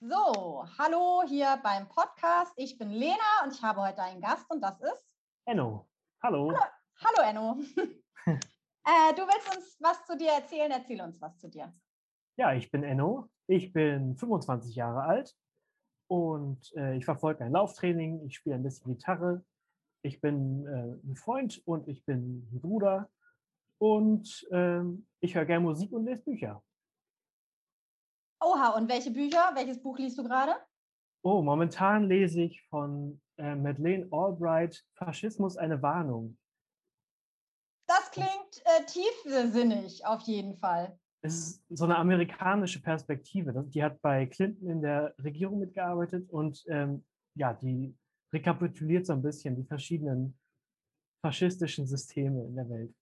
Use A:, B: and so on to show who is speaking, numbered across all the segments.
A: So, hallo hier beim Podcast. Ich bin Lena und ich habe heute einen Gast und das ist
B: Enno. Hallo.
A: Hallo, hallo Enno. äh, du willst uns was zu dir erzählen? Erzähl uns was zu dir.
B: Ja, ich bin Enno. Ich bin 25 Jahre alt und äh, ich verfolge ein Lauftraining. Ich spiele ein bisschen Gitarre. Ich bin äh, ein Freund und ich bin ein Bruder und ähm, ich höre gerne Musik und lese Bücher.
A: Oha, und welche Bücher? Welches Buch liest du gerade?
B: Oh, momentan lese ich von äh, Madeleine Albright Faschismus eine Warnung.
A: Das klingt äh, tiefsinnig auf jeden Fall.
B: Es ist so eine amerikanische Perspektive. Die hat bei Clinton in der Regierung mitgearbeitet und ähm, ja, die rekapituliert so ein bisschen die verschiedenen faschistischen Systeme in der Welt.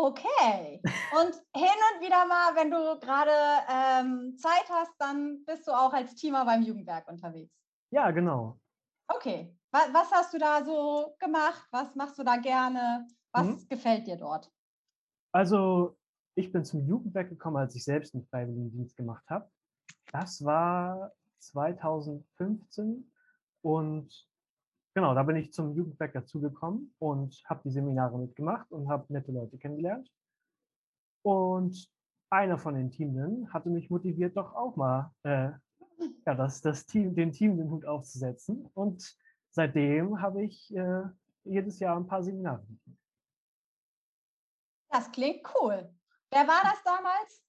A: Okay. Und hin und wieder mal, wenn du gerade ähm, Zeit hast, dann bist du auch als Teamer beim Jugendwerk unterwegs.
B: Ja, genau.
A: Okay. Was, was hast du da so gemacht? Was machst du da gerne? Was mhm. gefällt dir dort?
B: Also, ich bin zum Jugendwerk gekommen, als ich selbst einen Freiwilligendienst gemacht habe. Das war 2015 und genau, da bin ich zum Jugendwerk dazugekommen und habe die Seminare mitgemacht und habe nette Leute kennengelernt. Und einer von den Teamenden hatte mich motiviert, doch auch mal äh, ja, das, das Team, den Team den Hut aufzusetzen. Und seitdem habe ich äh, jedes Jahr ein paar Seminare.
A: Das klingt cool. Wer war das damals?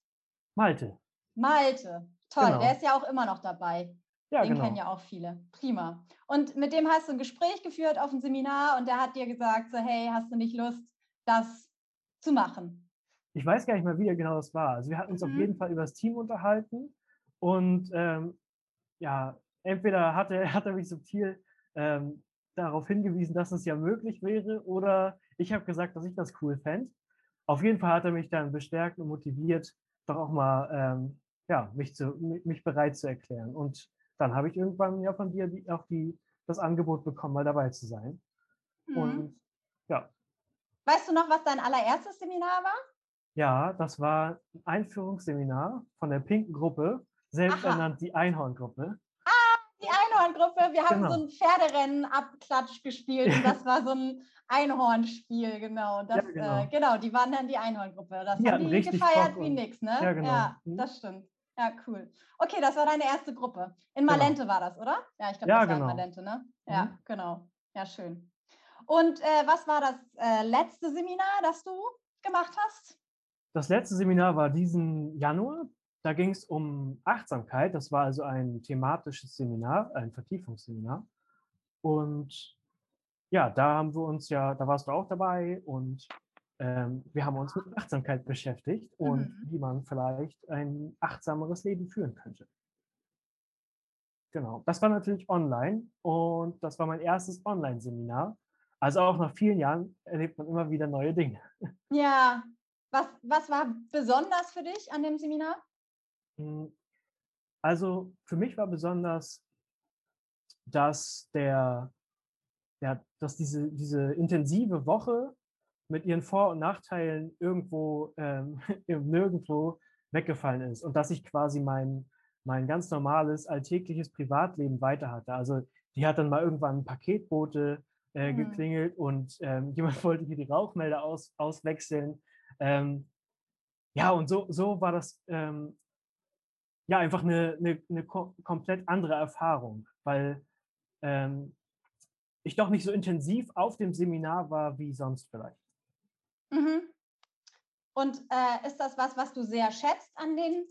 B: Malte.
A: Malte. Toll, genau. der ist ja auch immer noch dabei.
B: Ja,
A: Den
B: genau.
A: kennen ja auch viele. Prima. Und mit dem hast du ein Gespräch geführt auf dem Seminar und der hat dir gesagt, so, hey, hast du nicht Lust, das zu machen?
B: Ich weiß gar nicht mal, wie genau das war. Also wir hatten uns mhm. auf jeden Fall über das Team unterhalten und ähm, ja, entweder hat er, hat er mich subtil ähm, darauf hingewiesen, dass es ja möglich wäre oder ich habe gesagt, dass ich das cool fände. Auf jeden Fall hat er mich dann bestärkt und motiviert, doch auch mal ähm, ja, mich, zu, mich bereit zu erklären. Und dann habe ich irgendwann ja von dir die, auch die, das Angebot bekommen, mal dabei zu sein. Mhm. Und ja.
A: Weißt du noch, was dein allererstes Seminar war?
B: Ja, das war ein Einführungsseminar von der Pinken Gruppe, selbst Aha. ernannt die Einhorngruppe.
A: Ah, die Einhorngruppe. Wir haben genau. so ein Pferderennen-Abklatsch gespielt und das war so ein Einhornspiel, genau. Das, ja, genau. Äh, genau. die waren dann die Einhorngruppe. Das die haben die gefeiert wie nix, ne?
B: Ja, genau.
A: Ja, mhm. das stimmt. Ja, cool. Okay, das war deine erste Gruppe. In genau. Malente genau. war das, oder? Ja, ich glaube,
B: ja,
A: das
B: genau.
A: war in Malente, ne? Ja, mhm. genau. Ja, schön. Und äh, was war das äh, letzte Seminar, das du gemacht hast?
B: Das letzte Seminar war diesen Januar. Da ging es um Achtsamkeit. Das war also ein thematisches Seminar, ein Vertiefungsseminar. Und ja, da haben wir uns ja, da warst du auch dabei und ähm, wir haben uns mit Achtsamkeit beschäftigt und mhm. wie man vielleicht ein achtsameres Leben führen könnte. Genau, das war natürlich online und das war mein erstes Online-Seminar. Also auch nach vielen Jahren erlebt man immer wieder neue Dinge.
A: Ja, was, was war besonders für dich an dem Seminar?
B: Hm, also für mich war besonders, dass der, ja, dass diese, diese intensive Woche mit ihren Vor- und Nachteilen irgendwo ähm, nirgendwo weggefallen ist und dass ich quasi mein, mein ganz normales alltägliches Privatleben weiter hatte. Also die hat dann mal irgendwann Paketboote äh, mhm. geklingelt und ähm, jemand wollte hier die Rauchmelder aus, auswechseln. Ähm, ja, und so, so war das ähm, ja einfach eine, eine, eine ko komplett andere Erfahrung, weil ähm, ich doch nicht so intensiv auf dem Seminar war wie sonst vielleicht.
A: Mhm. Und äh, ist das was, was du sehr schätzt an den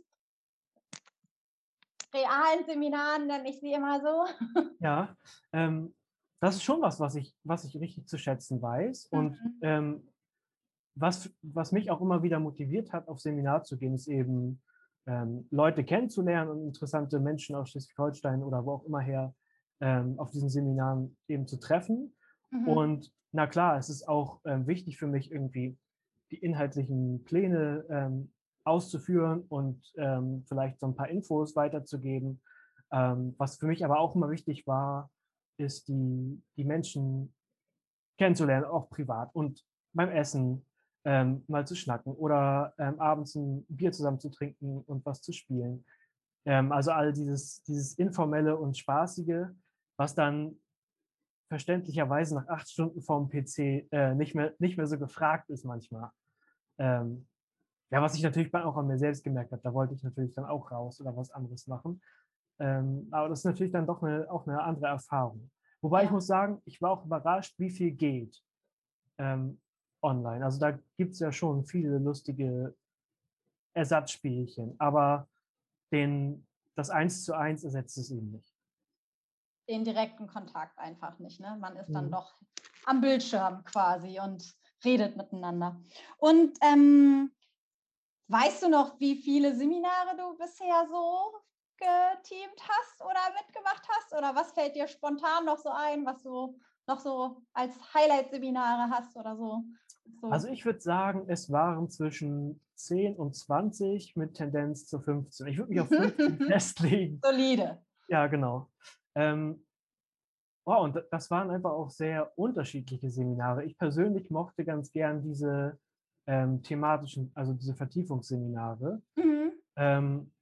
A: realen Seminaren, nenne ich sie immer so?
B: Ja, ähm, das ist schon was, was ich, was ich richtig zu schätzen weiß. Und mhm. ähm, was, was mich auch immer wieder motiviert hat, auf Seminar zu gehen, ist eben ähm, Leute kennenzulernen und interessante Menschen aus Schleswig-Holstein oder wo auch immer her ähm, auf diesen Seminaren eben zu treffen. Mhm. Und na klar, es ist auch ähm, wichtig für mich, irgendwie die inhaltlichen Pläne ähm, auszuführen und ähm, vielleicht so ein paar Infos weiterzugeben. Ähm, was für mich aber auch immer wichtig war, ist die, die Menschen kennenzulernen, auch privat und beim Essen ähm, mal zu schnacken oder ähm, abends ein Bier zusammen zu trinken und was zu spielen. Also all dieses, dieses Informelle und Spaßige, was dann verständlicherweise nach acht Stunden vorm PC äh, nicht, mehr, nicht mehr so gefragt ist manchmal. Ähm, ja, was ich natürlich auch an mir selbst gemerkt habe, da wollte ich natürlich dann auch raus oder was anderes machen. Ähm, aber das ist natürlich dann doch eine, auch eine andere Erfahrung. Wobei ich muss sagen, ich war auch überrascht, wie viel geht ähm, online. Also da gibt es ja schon viele lustige Ersatzspielchen, aber den, das Eins zu eins ersetzt es eben nicht.
A: Den direkten Kontakt einfach nicht. Ne? Man ist dann mhm. doch am Bildschirm quasi und redet miteinander. Und ähm, weißt du noch, wie viele Seminare du bisher so geteamt hast oder mitgemacht hast? Oder was fällt dir spontan noch so ein, was du noch so als Highlight-Seminare hast oder so?
B: so? Also ich würde sagen, es waren zwischen 10 und 20 mit Tendenz zu 15. Ich würde mich auf 15 festlegen.
A: Solide.
B: Ja, genau. Ähm, wow, und das waren einfach auch sehr unterschiedliche Seminare. Ich persönlich mochte ganz gern diese ähm, thematischen, also diese Vertiefungsseminare. Mhm. Ähm,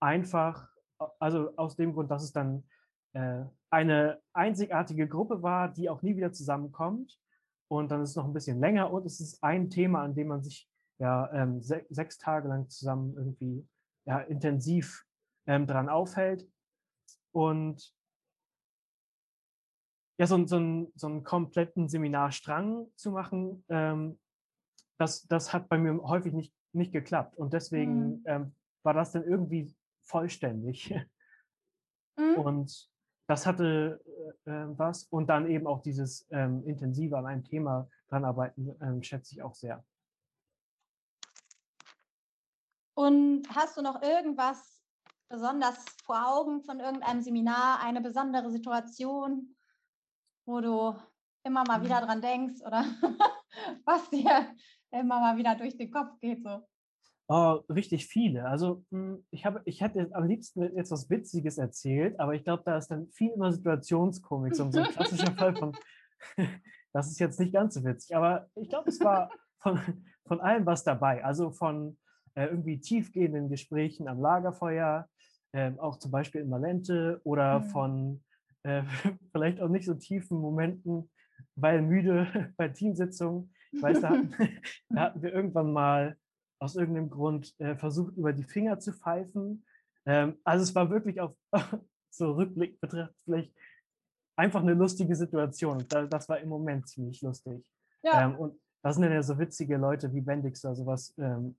B: einfach, also aus dem Grund, dass es dann äh, eine einzigartige Gruppe war, die auch nie wieder zusammenkommt. Und dann ist es noch ein bisschen länger und es ist ein Thema, an dem man sich ja ähm, se sechs Tage lang zusammen irgendwie ja, intensiv ähm, dran aufhält. Und ja, so, so, so einen kompletten Seminarstrang zu machen, ähm, das, das hat bei mir häufig nicht, nicht geklappt. Und deswegen mhm. ähm, war das dann irgendwie vollständig. Mhm. Und das hatte äh, äh, was. Und dann eben auch dieses ähm, intensive an einem Thema dran arbeiten, ähm, schätze ich auch sehr.
A: Und hast du noch irgendwas besonders vor Augen von irgendeinem Seminar, eine besondere Situation, wo du immer mal wieder mhm. dran denkst oder was dir immer mal wieder durch den Kopf geht? So?
B: Oh, richtig viele. Also hm, ich, habe, ich hätte am liebsten jetzt was Witziges erzählt, aber ich glaube, da ist dann viel immer Situationskomik, so ein klassischer Fall von, das ist jetzt nicht ganz so witzig, aber ich glaube, es war von, von allem was dabei. Also von äh, irgendwie tiefgehenden Gesprächen am Lagerfeuer, äh, auch zum Beispiel in Malente oder mhm. von äh, vielleicht auch nicht so tiefen Momenten, weil müde bei Teamsitzungen. Ich weiß, da hatten, da hatten wir irgendwann mal aus irgendeinem Grund äh, versucht, über die Finger zu pfeifen. Ähm, also es war wirklich auf so Rückblick betrachtet vielleicht einfach eine lustige Situation. Da, das war im Moment ziemlich lustig. Ja. Ähm, und das sind ja so witzige Leute wie Bendix oder sowas. Ähm,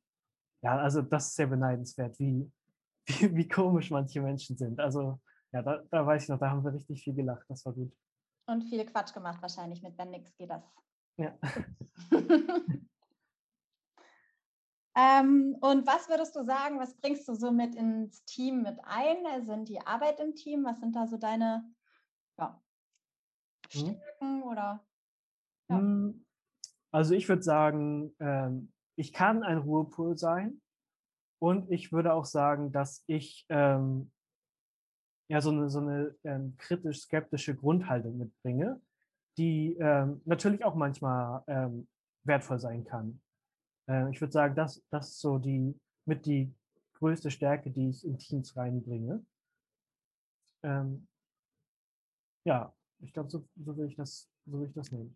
B: ja, also das ist sehr beneidenswert, wie, wie, wie, komisch manche Menschen sind. Also ja, da, da weiß ich noch, da haben wir richtig viel gelacht. Das war gut.
A: Und viel Quatsch gemacht wahrscheinlich. Mit Bendix geht das.
B: Ja.
A: Ähm, und was würdest du sagen, was bringst du so mit ins Team mit ein? Sind die Arbeit im Team? Was sind da so deine ja, mhm. Stärken mhm. oder?
B: Ja. Hm, also ich würde sagen, ähm, ich kann ein Ruhepol sein und ich würde auch sagen, dass ich ähm, ja so eine, so eine ähm, kritisch-skeptische Grundhaltung mitbringe, die ähm, natürlich auch manchmal ähm, wertvoll sein kann. Äh, ich würde sagen, das, das ist so die mit die größte Stärke, die ich in Teams reinbringe. Ähm, ja, ich glaube, so, so, will ich das, so will ich das nehmen.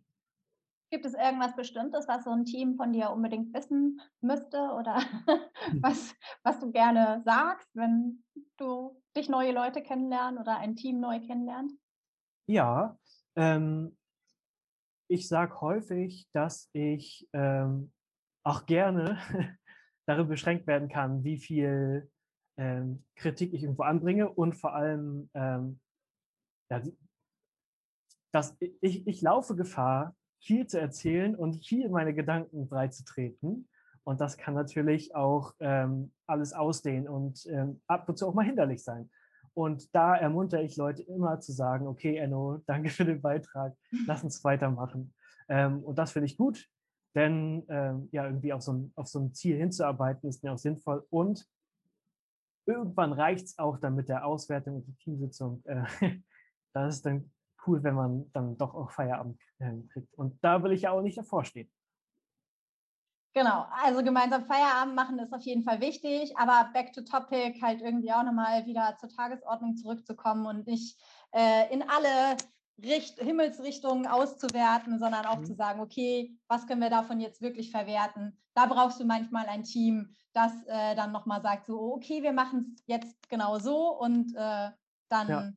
A: Gibt es irgendwas Bestimmtes, was so ein Team von dir unbedingt wissen müsste oder hm. was, was du gerne sagst, wenn du dich neue Leute kennenlernst oder ein Team neu kennenlernt?
B: Ja, ähm, ich sage häufig, dass ich ähm, auch gerne darin beschränkt werden kann, wie viel ähm, Kritik ich irgendwo anbringe und vor allem, ähm, ja, dass ich, ich laufe Gefahr, viel zu erzählen und viel meine Gedanken breit zu treten. Und das kann natürlich auch ähm, alles ausdehnen und ähm, ab und zu auch mal hinderlich sein. Und da ermuntere ich Leute immer zu sagen, okay, Enno, danke für den Beitrag, lass uns weitermachen. Ähm, und das finde ich gut. Denn ähm, ja, irgendwie auf so, ein, auf so ein Ziel hinzuarbeiten, ist mir auch sinnvoll. Und irgendwann reicht es auch dann mit der Auswertung und der Teamsitzung. Äh, das ist dann cool, wenn man dann doch auch Feierabend äh, kriegt. Und da will ich ja auch nicht davor stehen.
A: Genau, also gemeinsam Feierabend machen ist auf jeden Fall wichtig, aber back to topic halt irgendwie auch nochmal wieder zur Tagesordnung zurückzukommen und nicht äh, in alle Richt Himmelsrichtungen auszuwerten, sondern auch mhm. zu sagen, okay, was können wir davon jetzt wirklich verwerten? Da brauchst du manchmal ein Team, das äh, dann nochmal sagt, so, okay, wir machen es jetzt genau so und äh, dann, ja.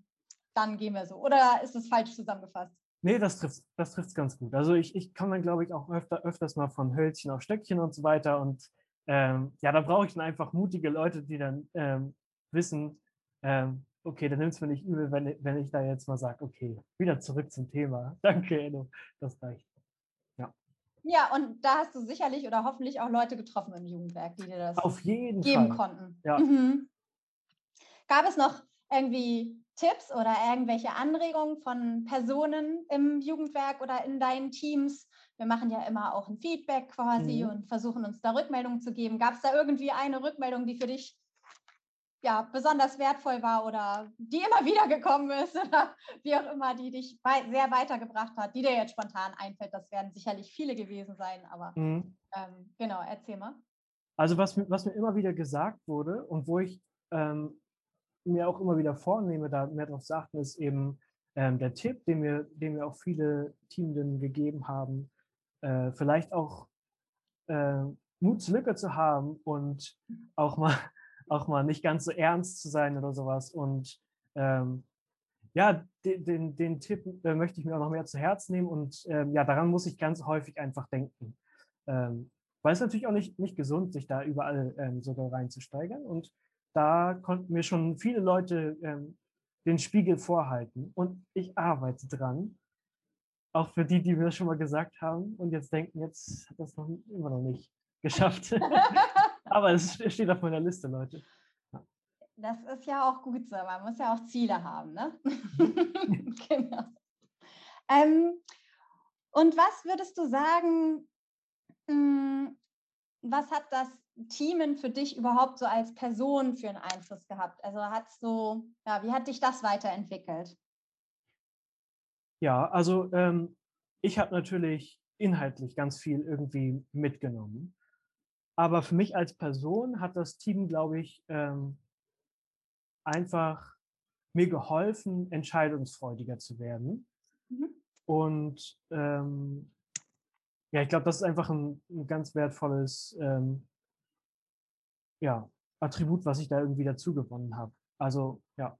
A: Dann gehen wir so. Oder ist es falsch zusammengefasst?
B: Nee, das trifft das trifft's ganz gut. Also ich, ich komme dann, glaube ich, auch öfter, öfters mal von Hölzchen auf Stöckchen und so weiter. Und ähm, ja, da brauche ich dann einfach mutige Leute, die dann ähm, wissen, ähm, okay, dann nimmst du mir nicht übel, wenn, wenn ich da jetzt mal sage, okay, wieder zurück zum Thema. Danke, Enno, das reicht.
A: Ja. Ja, und da hast du sicherlich oder hoffentlich auch Leute getroffen im Jugendwerk, die dir das
B: Auf jeden
A: geben Fall. konnten. Ja. Mhm. Gab es noch irgendwie Tipps oder irgendwelche Anregungen von Personen im Jugendwerk oder in deinen Teams? Wir machen ja immer auch ein Feedback quasi mhm. und versuchen uns da Rückmeldungen zu geben. Gab es da irgendwie eine Rückmeldung, die für dich ja, besonders wertvoll war oder die immer wieder gekommen ist oder wie auch immer, die dich sehr weitergebracht hat, die dir jetzt spontan einfällt? Das werden sicherlich viele gewesen sein, aber mhm. ähm, genau, erzähl mal.
B: Also was, was mir immer wieder gesagt wurde und wo ich ähm, mir auch immer wieder vornehme, da mehr darauf zu achten, ist eben ähm, der Tipp, den mir, den mir auch viele Teamenden gegeben haben, äh, vielleicht auch äh, Mut zur Lücke zu haben und auch mal, auch mal nicht ganz so ernst zu sein oder sowas. Und ähm, ja, den, den, den Tipp äh, möchte ich mir auch noch mehr zu Herz nehmen und ähm, ja, daran muss ich ganz häufig einfach denken. Ähm, weil es natürlich auch nicht, nicht gesund, sich da überall ähm, so reinzusteigern. Und da konnten mir schon viele Leute ähm, den Spiegel vorhalten und ich arbeite dran. Auch für die, die mir das schon mal gesagt haben und jetzt denken, jetzt hat das noch immer noch nicht geschafft. Aber es steht auf meiner Liste, Leute.
A: Das ist ja auch gut so. Man muss ja auch Ziele haben, ne? Mhm. genau. Ähm, und was würdest du sagen, hm, was hat das Teamen für dich überhaupt so als Person für einen Einfluss gehabt? Also hat so, ja, wie hat dich das weiterentwickelt?
B: Ja, also ähm, ich habe natürlich inhaltlich ganz viel irgendwie mitgenommen. Aber für mich als Person hat das Team, glaube ich, ähm, einfach mir geholfen, entscheidungsfreudiger zu werden. Mhm. Und ähm, ja, ich glaube, das ist einfach ein, ein ganz wertvolles ähm, ja, Attribut, was ich da irgendwie dazu gewonnen habe. Also ja,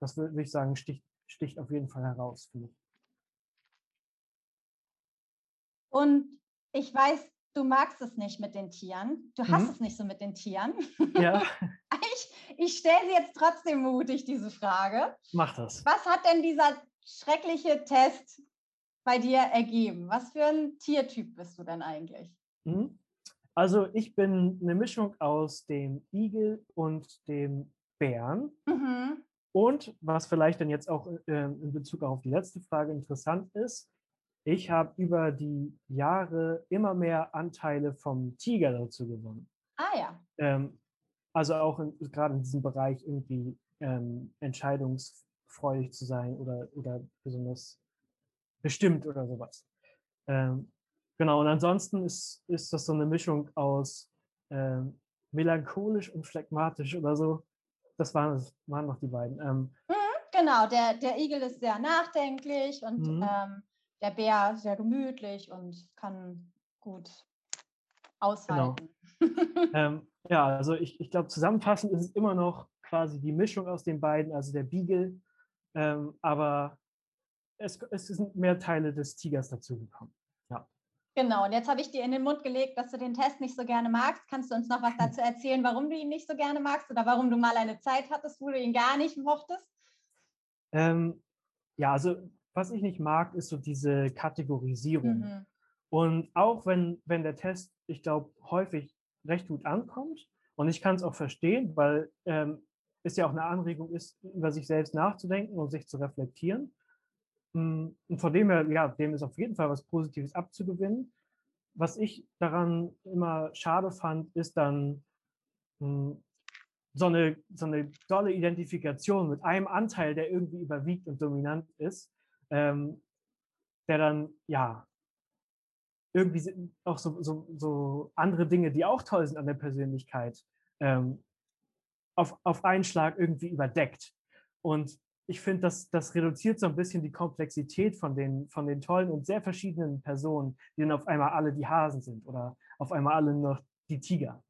B: das würde ich sagen, sticht, sticht auf jeden Fall heraus für mich.
A: Und ich weiß, du magst es nicht mit den Tieren. Du hast mhm. es nicht so mit den Tieren.
B: Ja.
A: ich ich stelle sie jetzt trotzdem mutig, diese Frage.
B: Mach das.
A: Was hat denn dieser schreckliche Test bei dir ergeben? Was für ein Tiertyp bist du denn eigentlich?
B: Mhm. Also ich bin eine Mischung aus dem Igel und dem Bären. Mhm. Und was vielleicht dann jetzt auch äh, in Bezug auf die letzte Frage interessant ist, ich habe über die Jahre immer mehr Anteile vom Tiger dazu gewonnen.
A: Ah ja.
B: Ähm, also auch gerade in diesem Bereich irgendwie ähm, entscheidungsfreudig zu sein oder, oder besonders bestimmt oder sowas. Ähm, Genau, und ansonsten ist, ist das so eine Mischung aus ähm, melancholisch und phlegmatisch oder so. Das waren, das waren noch die beiden. Ähm,
A: mhm, genau, der, der Igel ist sehr nachdenklich und mhm. ähm, der Bär sehr gemütlich und kann gut aushalten.
B: Genau. ja, also ich, ich glaube, zusammenfassend ist es immer noch quasi die Mischung aus den beiden, also der Beagle, ähm, aber es, es sind mehr Teile des Tigers dazugekommen.
A: Genau, und jetzt habe ich dir in den Mund gelegt, dass du den Test nicht so gerne magst. Kannst du uns noch was dazu erzählen, warum du ihn nicht so gerne magst oder warum du mal eine Zeit hattest, wo du ihn gar nicht mochtest?
B: Ähm, ja, also was ich nicht mag, ist so diese Kategorisierung. Mhm. Und auch wenn, wenn der Test, ich glaube, häufig recht gut ankommt, und ich kann es auch verstehen, weil ähm, es ja auch eine Anregung ist, über sich selbst nachzudenken und sich zu reflektieren. Hm, und von dem her, ja, dem ist auf jeden Fall was Positives abzugewinnen. Was ich daran immer schade fand, ist dann hm, so eine, so eine tolle Identifikation mit einem Anteil, der irgendwie überwiegt und dominant ist, ähm, der dann, ja, irgendwie auch so, so, so andere Dinge, die auch toll sind an der Persönlichkeit, ähm, auf, auf einen Schlag irgendwie überdeckt. Und ich finde, das, das reduziert so ein bisschen die Komplexität von den, von den tollen und sehr verschiedenen Personen, die dann auf einmal alle die Hasen sind oder auf einmal alle noch die Tiger.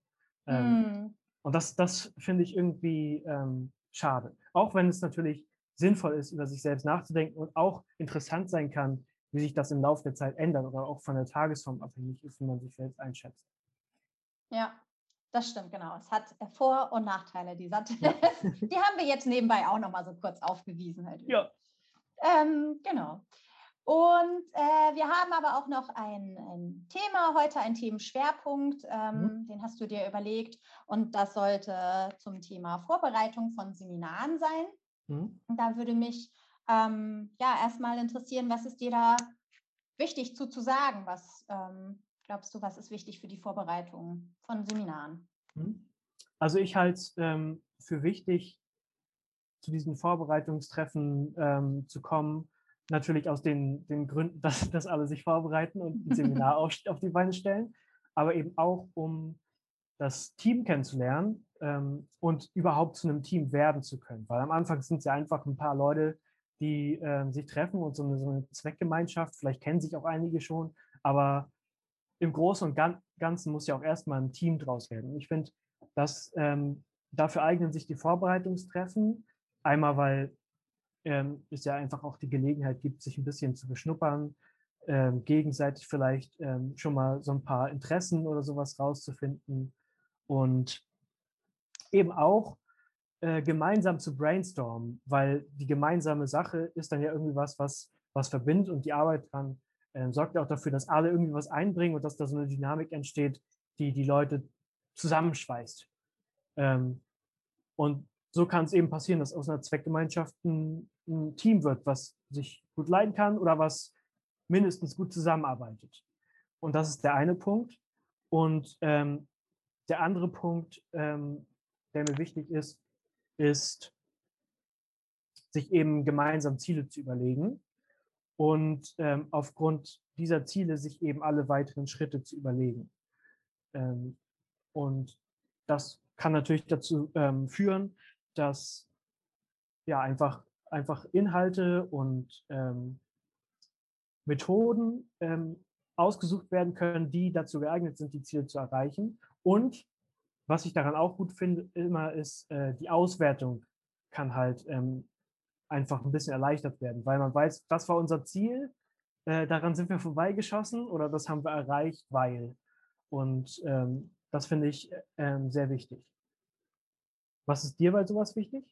B: Ähm, mm. Und das, das finde ich irgendwie ähm, schade. Auch wenn es natürlich sinnvoll ist, über sich selbst nachzudenken und auch interessant sein kann, wie sich das im Laufe der Zeit ändert oder auch von der Tagesform abhängig ist, wie man sich selbst einschätzt.
A: Ja, das stimmt, genau. Es hat Vor- und Nachteile, dieser Test. Ja. Die haben wir jetzt nebenbei auch nochmal so kurz aufgewiesen. Halt.
B: Ja.
A: Ähm, genau. Und äh, wir haben aber auch noch ein, ein, Thema heute, ein Themenschwerpunkt, ähm, mhm. den hast du dir überlegt. Und das sollte zum Thema Vorbereitung von Seminaren sein. Mhm. Da würde mich ähm, ja erstmal interessieren, was ist dir da wichtig zu, zu sagen? Was ähm, glaubst du, was ist wichtig für die Vorbereitung von Seminaren?
B: Mhm. Also ich halte es ähm, für wichtig, zu diesen Vorbereitungstreffen ähm, zu kommen, natürlich aus den, den Gründen, dass, dass alle sich vorbereiten und ein Seminar auf, auf die Beine stellen, aber eben auch, um das Team kennenzulernen ähm, und überhaupt zu einem Team werden zu können. Weil am Anfang sind es ja einfach ein paar Leute, die äh, sich treffen und so eine, so eine, Zweckgemeinschaft, vielleicht kennen sich auch einige schon, aber im Großen und Ganzen muss ja auch erstmal ein Team draus werden. Ich finde, dass ähm, dafür eignen sich die Vorbereitungstreffen. Einmal, weil ähm, es ja einfach auch die Gelegenheit gibt, sich ein bisschen zu beschnuppern, ähm, gegenseitig vielleicht ähm, schon mal so ein paar Interessen oder sowas rauszufinden und eben auch äh, gemeinsam zu brainstormen, weil die gemeinsame Sache ist dann ja irgendwie was, was, was verbindet und die Arbeit dran äh, sorgt ja auch dafür, dass alle irgendwie was einbringen und dass da so eine Dynamik entsteht, die die Leute zusammenschweißt. Ähm, und so kann es eben passieren, dass aus einer Zweckgemeinschaft ein, ein, Team wird, was sich gut leiden kann oder was mindestens gut zusammenarbeitet. Und das ist der eine Punkt. Und ähm, der andere Punkt, ähm, der mir wichtig ist, ist, sich eben gemeinsam Ziele zu überlegen und ähm, aufgrund dieser Ziele sich eben alle weiteren Schritte zu überlegen. Ähm, und das kann natürlich dazu ähm, führen, dass ja einfach, einfach Inhalte und ähm, Methoden ähm, ausgesucht werden können, die dazu geeignet sind, die Ziele zu erreichen. Und was ich daran auch gut finde, immer ist, äh, die Auswertung kann halt ähm, einfach ein bisschen erleichtert werden, weil man weiß, das war unser Ziel, äh, daran sind wir vorbeigeschossen oder das haben wir erreicht, weil. Und ähm, das finde ich ähm, sehr wichtig. Was ist dir bei sowas wichtig?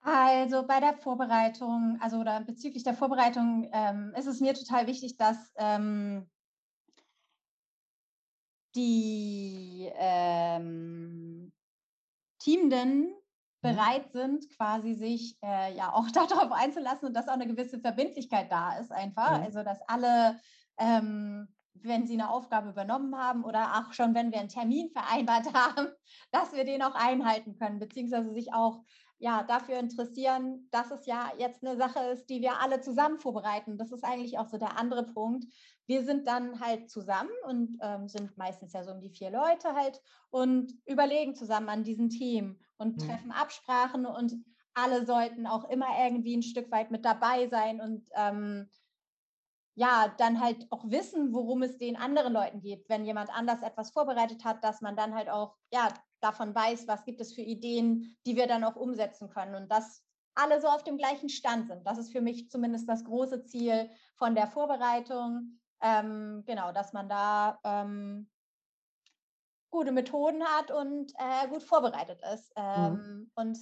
A: Also bei der Vorbereitung, also oder bezüglich der Vorbereitung ähm, ist es mir total wichtig, dass ähm, die ähm, Teamenden. Bereit sind, quasi sich äh, ja auch darauf einzulassen und dass auch eine gewisse Verbindlichkeit da ist einfach. Mhm. Also dass alle, ähm, wenn sie eine Aufgabe übernommen haben oder auch schon, wenn wir einen Termin vereinbart haben, dass wir den auch einhalten können, beziehungsweise sich auch ja, dafür interessieren, dass es ja jetzt eine Sache ist, die wir alle zusammen vorbereiten. Das ist eigentlich auch so der andere Punkt. Wir sind dann halt zusammen und ähm, sind meistens ja so um die vier Leute halt und überlegen zusammen an diesen Themen und mhm. treffen Absprachen und alle sollten auch immer irgendwie ein Stück weit mit dabei sein und ähm, ja, dann halt auch wissen, worum es den anderen Leuten geht. Wenn jemand anders etwas vorbereitet hat, dass man dann halt auch, ja, davon weiß, was gibt es für Ideen, die wir dann auch umsetzen können und dass alle so auf dem gleichen Stand sind. Das ist für mich zumindest das große Ziel von der Vorbereitung. Ähm, genau, dass man da ähm, gute Methoden hat und äh, gut vorbereitet ist mhm. ähm, mhm. und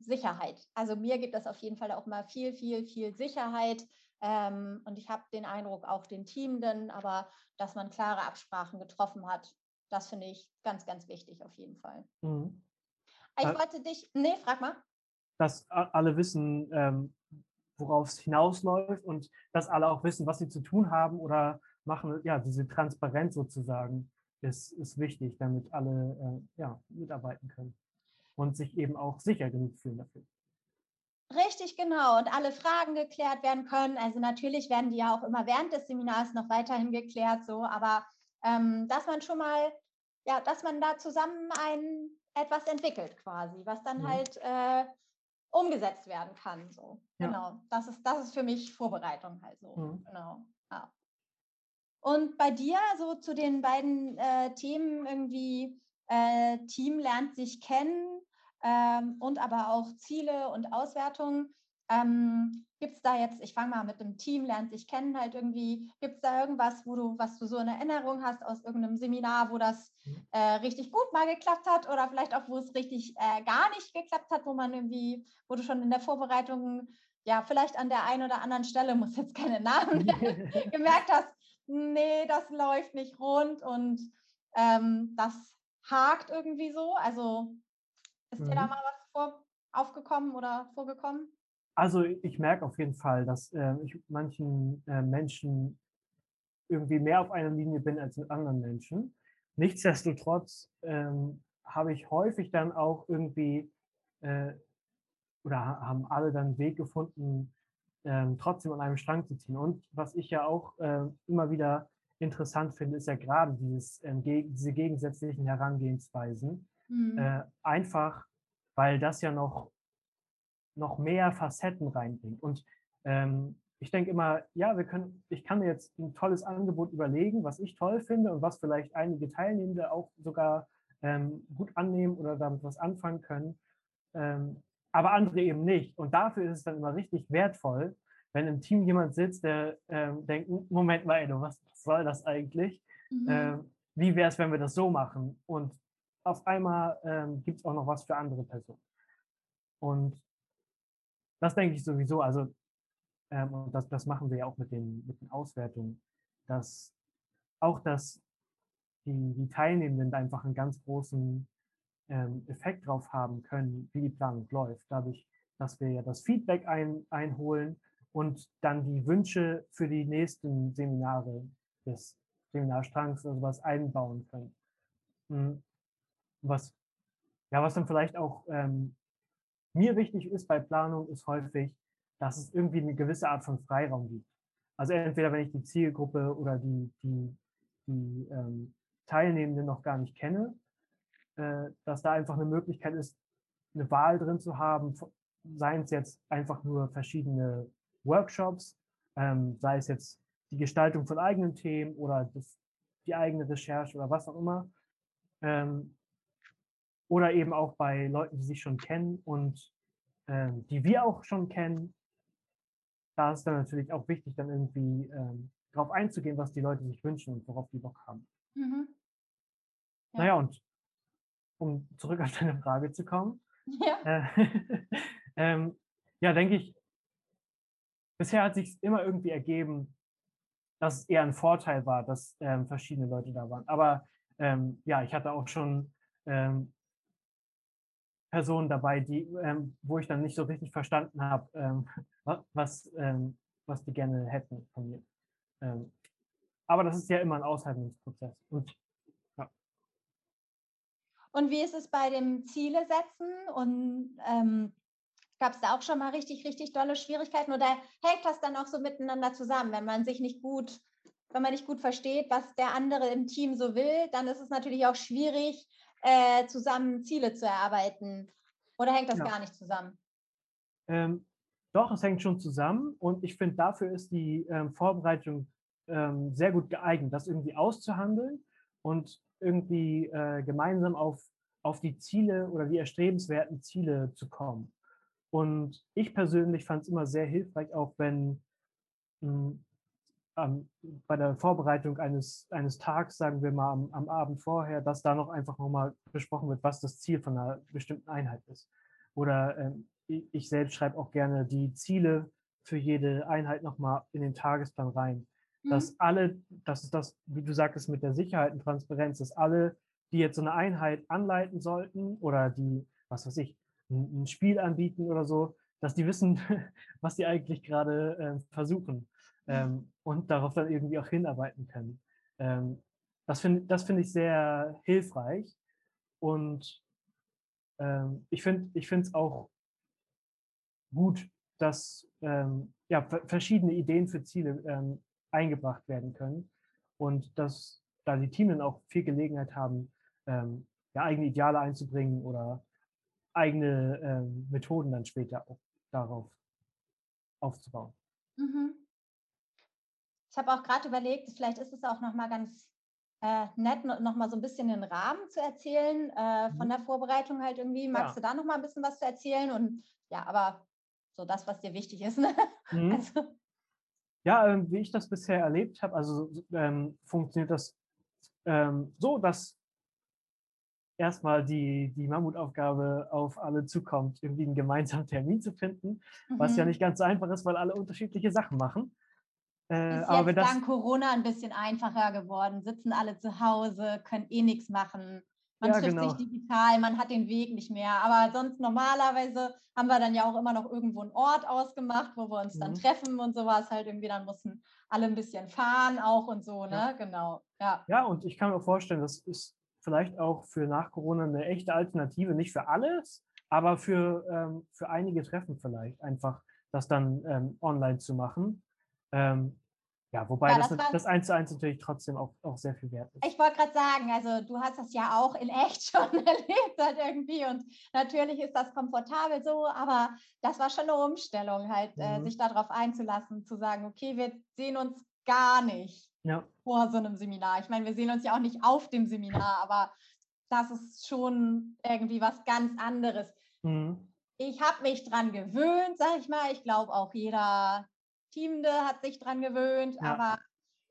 A: Sicherheit. Also mir gibt es auf jeden Fall auch mal viel, viel, viel Sicherheit. Ähm, und ich habe den Eindruck, auch den Teamenden, aber dass man klare Absprachen getroffen hat, das finde ich ganz, ganz wichtig auf jeden Fall. Mhm. Ich äh, wollte dich, nee, frag mal.
B: Dass alle wissen, ähm, worauf es hinausläuft und dass alle auch wissen, was sie zu tun haben oder machen, ja, diese Transparenz sozusagen ist, ist wichtig, damit alle äh, ja, mitarbeiten können und sich eben auch sicher genug fühlen dafür.
A: Richtig, genau. Und alle Fragen geklärt werden können. Also natürlich werden die ja auch immer während des Seminars noch weiterhin geklärt, so, aber ähm, dass man schon mal, ja, dass man da zusammen ein etwas entwickelt quasi, was dann mhm. halt äh, umgesetzt werden kann. So. Ja. Genau. Das ist, das ist für mich Vorbereitung halt so. Mhm. Genau. Ja. Und bei dir, so zu den beiden äh, Themen irgendwie, äh, Team lernt sich kennen ähm, und aber auch Ziele und Auswertungen. Ähm, gibt es da jetzt, ich fange mal mit dem Team, lernt sich kennen halt irgendwie, gibt es da irgendwas, wo du, was du so in Erinnerung hast aus irgendeinem Seminar, wo das äh, richtig gut mal geklappt hat oder vielleicht auch, wo es richtig äh, gar nicht geklappt hat, wo man irgendwie, wo du schon in der Vorbereitung, ja, vielleicht an der einen oder anderen Stelle, muss jetzt keine Namen, gemerkt hast, nee, das läuft nicht rund und ähm, das hakt irgendwie so. Also ist mhm. dir da mhm. mal was vor, aufgekommen oder vorgekommen?
B: Also ich merke auf jeden Fall, dass äh, ich manchen äh, Menschen irgendwie mehr auf einer Linie bin als mit anderen Menschen. Nichtsdestotrotz ähm, habe ich häufig dann auch irgendwie äh, oder haben alle dann einen Weg gefunden, ähm, trotzdem an einem Strang zu ziehen. Und was ich ja auch äh, immer wieder interessant finde, ist ja gerade dieses, ähm, ge diese gegensätzlichen Herangehensweisen. Mhm. Äh, einfach, weil das ja noch, noch mehr Facetten reinbringt. Und ähm, ich denke immer, ja, wir können, ich kann mir jetzt ein tolles Angebot überlegen, was ich toll finde und was vielleicht einige Teilnehmende auch sogar ähm, gut annehmen oder damit was anfangen können. Ähm, aber andere eben nicht. Und dafür ist es dann immer richtig wertvoll, wenn im Team jemand sitzt, der ähm, denkt, Moment mal, ey, was soll das eigentlich? Mhm. Ähm, wie wäre es, wenn wir das so machen? Und auf einmal ähm, gibt es auch noch was für andere Personen. Und das denke ich sowieso, also ähm, und das, das machen wir ja auch mit den, mit den Auswertungen, dass auch dass die, die Teilnehmenden einfach einen ganz großen ähm, Effekt drauf haben können, wie die Planung läuft. Dadurch, dass wir ja das Feedback ein, einholen und dann die Wünsche für die nächsten Seminare des Seminarstrangs oder sowas einbauen können. Hm, was, ja, was dann vielleicht auch ähm, mir wichtig ist bei Planung, ist häufig, dass es irgendwie eine gewisse Art von Freiraum gibt. Also entweder wenn ich die Zielgruppe oder die, die, die ähm, Teilnehmenden noch gar nicht kenne, dass da einfach eine Möglichkeit ist, eine Wahl drin zu haben, seien es jetzt einfach nur verschiedene Workshops, ähm, sei es jetzt die Gestaltung von eigenen Themen oder das, die eigene Recherche oder was auch immer. Ähm, oder eben auch bei Leuten, die sich schon kennen und ähm, die wir auch schon kennen. Da ist dann natürlich auch wichtig, dann irgendwie darauf einzugehen, was die Leute sich wünschen und worauf die Bock haben. Mhm. Ja. Naja, und um zurück auf deine Frage zu kommen. Ja, äh, ähm, ja denke ich, bisher hat sich immer irgendwie ergeben, dass es eher ein Vorteil war, dass ähm, verschiedene Leute da waren. Aber ähm, ja, ich hatte auch schon ähm, Personen dabei, die, ähm, wo ich dann nicht so richtig verstanden habe, ähm, was, was die gerne hätten von mir. aber das ist ja immer ein Aushaltungsprozess. Und
A: und wie ist es bei dem Ziele setzen? Und ähm, gab es da auch schon mal richtig, richtig dolle Schwierigkeiten? Oder hängt das dann auch so miteinander zusammen, wenn man sich nicht gut, wenn man nicht gut versteht, was der andere im Team so will, dann ist es natürlich auch schwierig, äh, zusammen Ziele zu erarbeiten. Oder hängt das ja. gar nicht zusammen?
B: Ähm, doch, es hängt schon zusammen und ich finde, dafür ist die ähm, Vorbereitung ähm, sehr gut geeignet, das irgendwie auszuhandeln und irgendwie äh, gemeinsam auf, auf die Ziele oder die erstrebenswerten Ziele zu kommen. Und ich persönlich fand es immer sehr hilfreich, auch wenn mh, ähm, bei der Vorbereitung eines, eines Tags, sagen wir mal am, am Abend vorher, dass da noch einfach nochmal besprochen wird, was das Ziel von einer bestimmten Einheit ist. Oder ähm, ich selbst schreibe auch gerne die Ziele für jede Einheit nochmal in den Tagesplan rein dass mhm. alle, das ist das, wie du sagtest, mit der Sicherheit und Transparenz, dass alle, die jetzt so eine Einheit anleiten sollten oder die, was weiß ich, ein, ein Spiel anbieten oder so, dass die wissen, was die eigentlich gerade äh, versuchen ähm, und darauf dann irgendwie auch hinarbeiten können. Ähm, das finde das find ich sehr hilfreich und ähm, ich finde ich es auch gut, dass ähm, ja, verschiedene Ideen für Ziele ähm, eingebracht werden können und dass da die Teams dann auch viel Gelegenheit haben, ähm, ja, eigene Ideale einzubringen oder eigene ähm, Methoden dann später auch darauf aufzubauen. Mhm.
A: Ich habe auch gerade überlegt, vielleicht ist es auch nochmal ganz äh, nett, nochmal so ein bisschen den Rahmen zu erzählen äh, von mhm. der Vorbereitung halt irgendwie. Magst ja. du da nochmal ein bisschen was zu erzählen? Und ja, aber so das, was dir wichtig ist. Ne? Mhm.
B: Also. Ja, äh, wie ich das bisher erlebt habe, also ähm, funktioniert das ähm, so, dass erstmal die, die Mammutaufgabe auf alle zukommt, irgendwie einen gemeinsamen Termin zu finden, mhm. was ja mhm. nicht ganz so einfach ist, weil alle unterschiedliche Sachen machen.
A: Äh, ist aber jetzt dank Corona ein bisschen einfacher geworden, sitzen alle zu Hause, können eh nichts machen. Man ja, trifft genau. sich digital, man hat den Weg nicht mehr. Aber sonst normalerweise haben wir dann ja auch immer noch irgendwo einen Ort ausgemacht, wo wir uns mhm. dann treffen und sowas halt irgendwie. Dann mussten alle ein bisschen fahren auch und so, ne? Ja. Genau.
B: Ja. ja, und ich kann mir vorstellen, das ist vielleicht auch für nach Corona eine echte Alternative, nicht für alles, aber für, ähm, für einige Treffen vielleicht, einfach das dann ähm, online zu machen. Ähm, ja, wobei ja, das, das, das 1 zu 1 natürlich trotzdem auch, auch sehr viel wert ist.
A: Ich wollte gerade sagen, also du hast das ja auch in echt schon erlebt halt irgendwie und natürlich ist das komfortabel so, aber das war schon eine Umstellung halt, äh, mhm. äh, sich darauf einzulassen, zu sagen, okay, wir sehen uns gar nicht ja. vor so einem Seminar. Ich meine, wir sehen uns ja auch nicht auf dem Seminar, aber das ist schon irgendwie was ganz anderes. Mhm. Ich habe mich dran gewöhnt, sag ich mal. Ich glaube auch jeder Teamende hat sich dran gewöhnt, ja. aber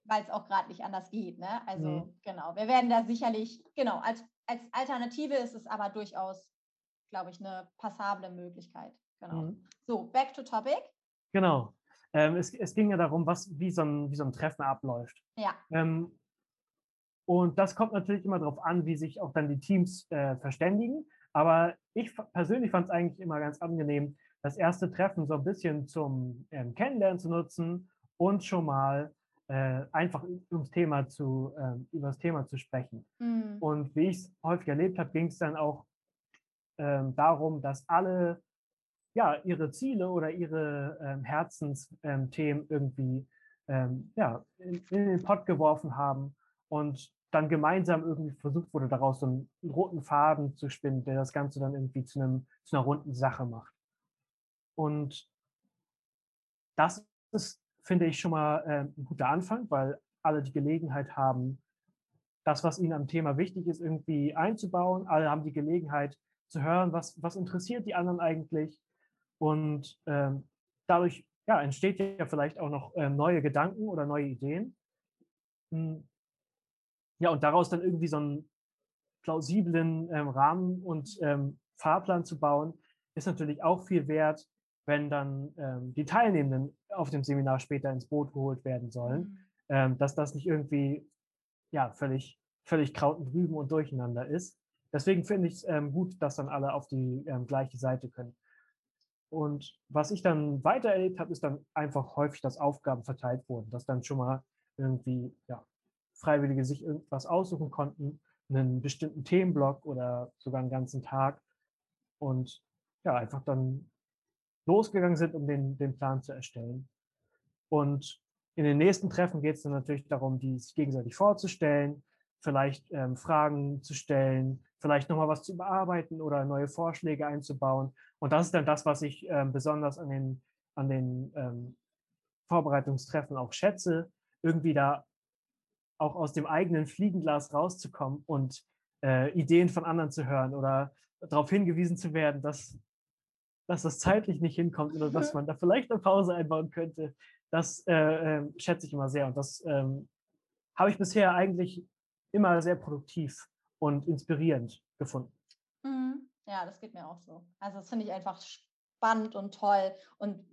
A: weil es auch gerade nicht anders geht. Ne? Also mhm. genau, wir werden da sicherlich, genau, als, als Alternative ist es aber durchaus, glaube ich, eine passable Möglichkeit. Genau. Mhm. So, back to topic.
B: Genau. Ähm, es, es, ging ja darum, was, wie, so ein, wie so ein Treffen abläuft.
A: Ja.
B: Ähm, und das kommt natürlich immer darauf an, wie sich auch dann die Teams äh, verständigen. Aber ich persönlich fand es eigentlich immer ganz angenehm, das erste Treffen so ein bisschen zum ähm, Kennenlernen zu nutzen und schon mal äh, einfach ums Thema zu, äh, über das Thema zu sprechen. Mhm. Und wie ich es häufig erlebt habe, ging es dann auch ähm, darum, dass alle ja, ihre Ziele oder ihre ähm, Herzensthemen ähm, irgendwie ähm, ja, in, in, den Pott geworfen haben und dann gemeinsam irgendwie versucht wurde, daraus so einen roten Faden zu spinnen, der das Ganze dann irgendwie zu, einem, zu einer runden Sache macht. Und das ist, finde ich, schon mal äh, ein guter Anfang, weil alle die Gelegenheit haben, das, was ihnen am Thema wichtig ist, irgendwie einzubauen. Alle haben die Gelegenheit zu hören, was, was interessiert die anderen eigentlich. Und ähm, dadurch ja, entsteht ja vielleicht auch noch ähm, neue Gedanken oder neue Ideen. Hm. Ja, und daraus dann irgendwie so einen plausiblen ähm, Rahmen und ähm, Fahrplan zu bauen, ist natürlich auch viel wert, wenn dann ähm, die Teilnehmenden auf dem Seminar später ins Boot geholt werden sollen, mhm. ähm, dass das nicht irgendwie ja, völlig, völlig Kraut und Rüben und durcheinander ist. Deswegen finde ich es ähm, gut, dass dann alle auf die ähm, gleiche Seite können. Und was ich dann weiter erlebt habe, ist dann einfach häufig, dass Aufgaben verteilt wurden, dass dann schon mal irgendwie ja, Freiwillige sich irgendwas aussuchen konnten, einen bestimmten Themenblock oder sogar einen ganzen Tag und ja, einfach dann losgegangen sind, um den, den Plan zu erstellen. Und in den nächsten Treffen geht es dann natürlich darum, die sich gegenseitig vorzustellen, vielleicht ähm, Fragen zu stellen, vielleicht nochmal was zu bearbeiten oder neue Vorschläge einzubauen. Und das ist dann das, was ich ähm, besonders an den, an den ähm, Vorbereitungstreffen auch schätze, irgendwie da auch aus dem eigenen Fliegenglas rauszukommen und äh, Ideen von anderen zu hören oder darauf hingewiesen zu werden, dass dass das zeitlich nicht hinkommt oder dass man da vielleicht eine Pause einbauen könnte, das äh, äh, schätze ich immer sehr. Und das ähm, habe ich bisher eigentlich immer sehr produktiv und inspirierend gefunden.
A: Mhm. Ja, das geht mir auch so. Also das finde ich einfach spannend und toll. Und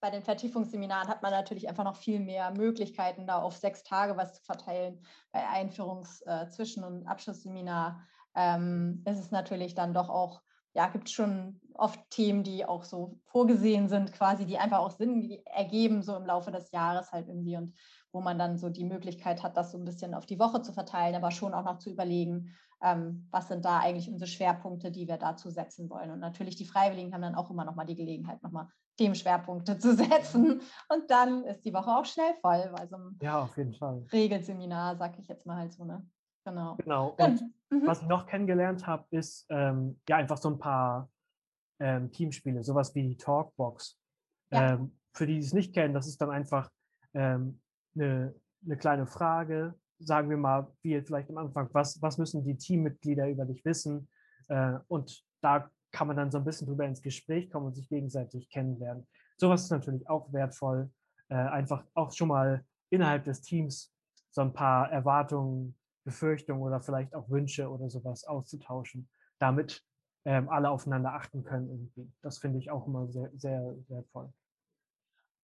A: bei den Vertiefungsseminaren hat man natürlich einfach noch viel mehr Möglichkeiten, da auf sechs Tage was zu verteilen. Bei Einführungs-, äh, Zwischen- und Abschlussseminar ähm, ist es natürlich dann doch auch ja, gibt es schon oft Themen, die auch so vorgesehen sind, quasi, die einfach auch Sinn ergeben, so im Laufe des Jahres halt irgendwie und wo man dann so die Möglichkeit hat, das so ein bisschen auf die Woche zu verteilen, aber schon auch noch zu überlegen, ähm, was sind da eigentlich unsere Schwerpunkte, die wir dazu setzen wollen. Und natürlich die Freiwilligen haben dann auch immer nochmal die Gelegenheit, nochmal Themenschwerpunkte zu setzen. Und dann ist die Woche auch schnell voll bei so einem
B: ja, auf jeden Fall.
A: Regelseminar, sag ich jetzt mal halt so. Ne?
B: Genau. Genau. Und mhm. was ich noch kennengelernt habe, ist ähm, ja einfach so ein paar ähm, Teamspiele, sowas wie Talkbox. Ja. Ähm, für die, die es nicht kennen, das ist dann einfach ähm, eine, eine kleine Frage, sagen wir mal, wie vielleicht am Anfang, was, was müssen die Teammitglieder über dich wissen? Äh, und da kann man dann so ein bisschen drüber ins Gespräch kommen und sich gegenseitig kennenlernen. Sowas ist natürlich auch wertvoll, äh, einfach auch schon mal innerhalb des Teams so ein paar Erwartungen, Befürchtungen oder vielleicht auch Wünsche oder sowas auszutauschen, damit ähm, alle aufeinander achten können irgendwie. Das finde ich auch immer sehr, sehr wertvoll.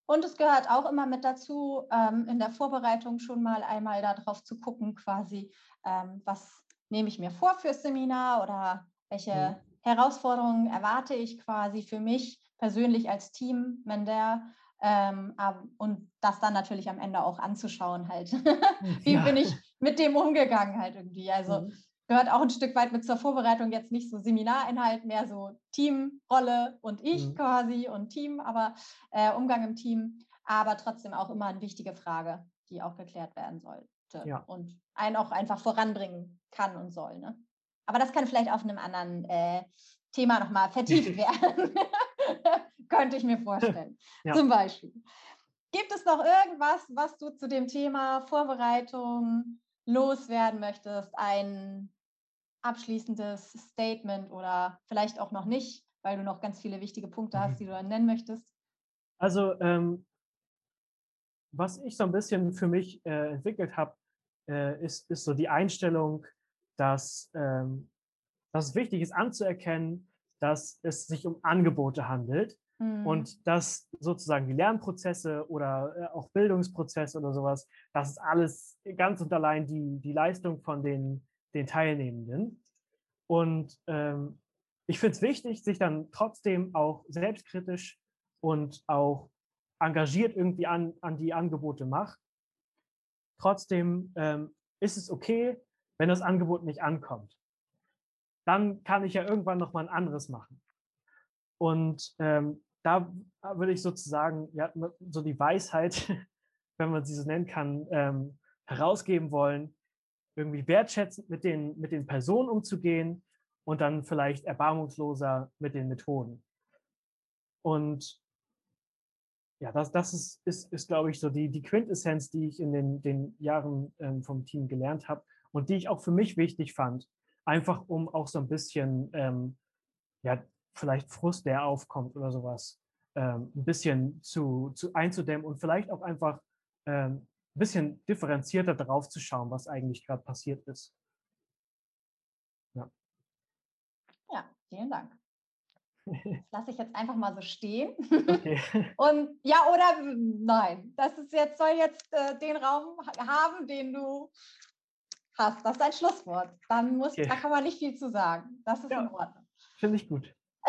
A: Und es gehört auch immer mit dazu, ähm, in der Vorbereitung schon mal einmal darauf zu gucken, quasi, ähm, was nehme ich mir vor fürs Seminar oder welche mhm. Herausforderungen erwarte ich quasi für mich persönlich als Team, Mender, ähm, und das dann natürlich am Ende auch anzuschauen halt. Wie ja. bin ich mit dem umgegangen halt irgendwie? Also mhm gehört auch ein Stück weit mit zur Vorbereitung jetzt nicht so Seminarinhalt, mehr so Teamrolle und ich mhm. quasi und Team, aber äh, Umgang im Team, aber trotzdem auch immer eine wichtige Frage, die auch geklärt werden sollte ja. und einen auch einfach voranbringen kann und soll. Ne? Aber das kann vielleicht auf einem anderen äh, Thema nochmal vertieft werden. Könnte ich mir vorstellen. Ja. Zum Beispiel. Gibt es noch irgendwas, was du zu dem Thema Vorbereitung loswerden möchtest? Ein abschließendes Statement oder vielleicht auch noch nicht, weil du noch ganz viele wichtige Punkte hast, mhm. die du dann nennen möchtest?
B: Also, ähm, was ich so ein bisschen für mich äh, entwickelt habe, äh, ist, ist so die Einstellung, dass, ähm, dass es wichtig ist anzuerkennen, dass es sich um Angebote handelt mhm. und dass sozusagen die Lernprozesse oder äh, auch Bildungsprozesse oder sowas, das ist alles ganz und allein die, die Leistung von den den Teilnehmenden. Und ähm, ich finde es wichtig, sich dann trotzdem auch selbstkritisch und auch engagiert irgendwie an, an die Angebote macht. Trotzdem ähm, ist es okay, wenn das Angebot nicht ankommt. Dann kann ich ja irgendwann noch mal ein anderes machen. Und ähm, da würde ich sozusagen ja, so die Weisheit, wenn man sie so nennen kann, ähm, herausgeben wollen, irgendwie wertschätzend mit den, mit den Personen umzugehen und dann vielleicht erbarmungsloser mit den Methoden. Und ja, das, das ist, ist, ist glaube ich, so die, die Quintessenz, die ich in den, den Jahren ähm, vom Team gelernt habe und die ich auch für mich wichtig fand. Einfach um auch so ein bisschen, ähm, ja, vielleicht Frust, der aufkommt oder sowas, ähm, ein bisschen zu, zu einzudämmen und vielleicht auch einfach ähm, ein bisschen differenzierter drauf zu schauen, was eigentlich gerade passiert ist.
A: Ja. Ja, vielen Dank. Das lasse ich jetzt einfach mal so stehen. Okay. Und ja, oder nein, das ist jetzt, soll jetzt äh, den Raum haben, den du hast. Das ist ein Schlusswort. Dann muss, okay. da kann man nicht viel zu sagen. Das ist ja, in Ordnung.
B: Finde ich gut.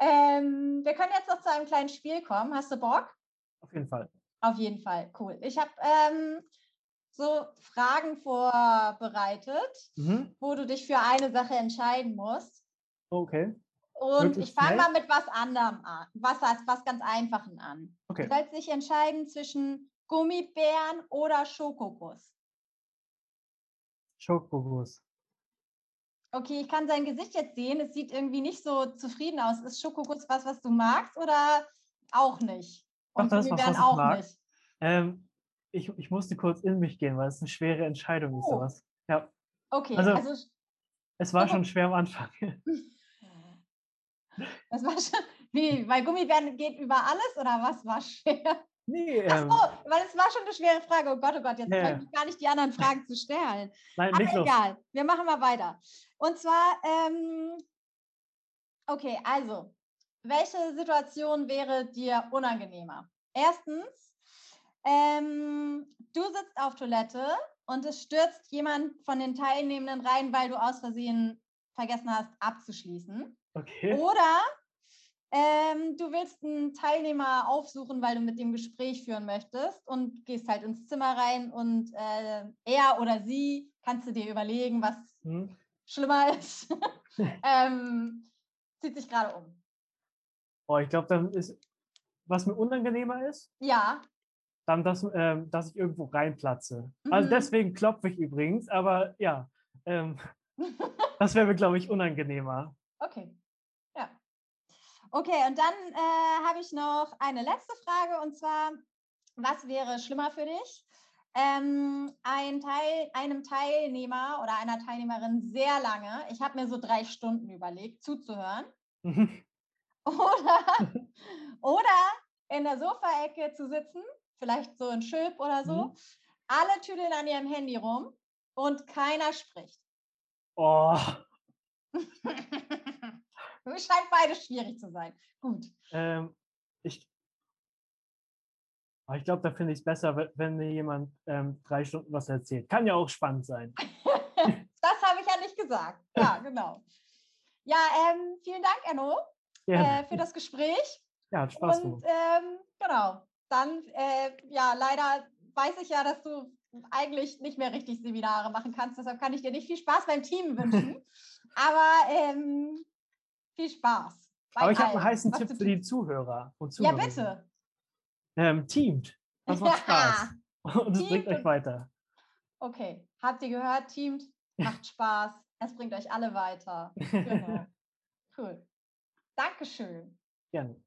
A: ähm, wir können jetzt noch zu einem kleinen Spiel kommen. Hast du Bock?
B: Auf jeden Fall.
A: Auf jeden Fall, cool. Ich habe ähm, so Fragen vorbereitet, mhm. wo du dich für eine Sache entscheiden musst.
B: Okay.
A: Und Wirklich ich fange mal mit was anderem an, was, was ganz Einfachen an. Okay. Du sollst dich entscheiden zwischen Gummibären oder Schokoguss.
B: Schokoguss.
A: Okay, ich kann sein Gesicht jetzt sehen. Es sieht irgendwie nicht so zufrieden aus. Ist Schokoguss was, was du magst oder auch nicht?
B: Und das, was, was ich auch mag. nicht. Ähm, ich, ich musste kurz in mich gehen, weil es eine schwere Entscheidung oh. ist. Sowas. Ja.
A: Okay, also, also
B: es war schon schwer am Anfang.
A: Das war schon, wie, weil Gummibären geht über alles oder was war schwer?
B: Nee,
A: ähm, Ach so, weil es war schon eine schwere Frage. Oh Gott, oh Gott, jetzt ja, ich gar nicht die anderen Fragen zu stellen.
B: Nein, Aber
A: egal, los. wir machen mal weiter. Und zwar, ähm, okay, also, welche Situation wäre dir unangenehmer? Erstens, ähm, du sitzt auf Toilette und es stürzt jemand von den Teilnehmenden rein, weil du aus Versehen vergessen hast abzuschließen.
B: Okay.
A: Oder ähm, du willst einen Teilnehmer aufsuchen, weil du mit dem Gespräch führen möchtest und gehst halt ins Zimmer rein und äh, er oder sie kannst du dir überlegen, was hm. schlimmer ist. ähm, zieht sich gerade um.
B: Oh, ich glaube, dann ist, was mir unangenehmer ist.
A: Ja.
B: Dann, dass, ähm, dass ich irgendwo reinplatze. Also mhm. Also deswegen klopfe ich übrigens, aber ja, ähm, das wäre mir, glaube ich, unangenehmer.
A: Okay. Okay, und dann äh, habe ich noch eine letzte Frage und zwar, was wäre schlimmer für dich? Ähm, ein Teil, einem Teilnehmer oder einer Teilnehmerin sehr lange, ich habe mir so drei Stunden überlegt, zuzuhören. oder, oder in der Sofaecke zu sitzen, vielleicht so in Schilp oder so, mhm. alle tüdeln an ihrem Handy rum und keiner spricht.
B: Oh.
A: Scheint beides schwierig zu sein. Gut.
B: Ähm, ich ich glaube, da finde ich es besser, wenn mir jemand ähm, drei Stunden was erzählt. Kann ja auch spannend sein.
A: das habe ich ja nicht gesagt. Ja, genau. Ja, ähm, vielen Dank, Enno, ja. äh, für das Gespräch.
B: Ja, hat Spaß
A: Und ähm, genau, dann, äh, ja, leider weiß ich ja, dass du eigentlich nicht mehr richtig Seminare machen kannst. Deshalb kann ich dir nicht viel Spaß beim Team wünschen. Aber ähm, viel Spaß.
B: Aber ich habe einen heißen Tipp für die Zuhörer und Zuhörer.
A: Ja, bitte.
B: Ähm, teamt. Das macht Spaß. Und es bringt euch weiter.
A: Okay, habt ihr gehört? Teamt, macht Spaß. Es bringt euch alle weiter. Genau. cool. Dankeschön.
B: Gerne.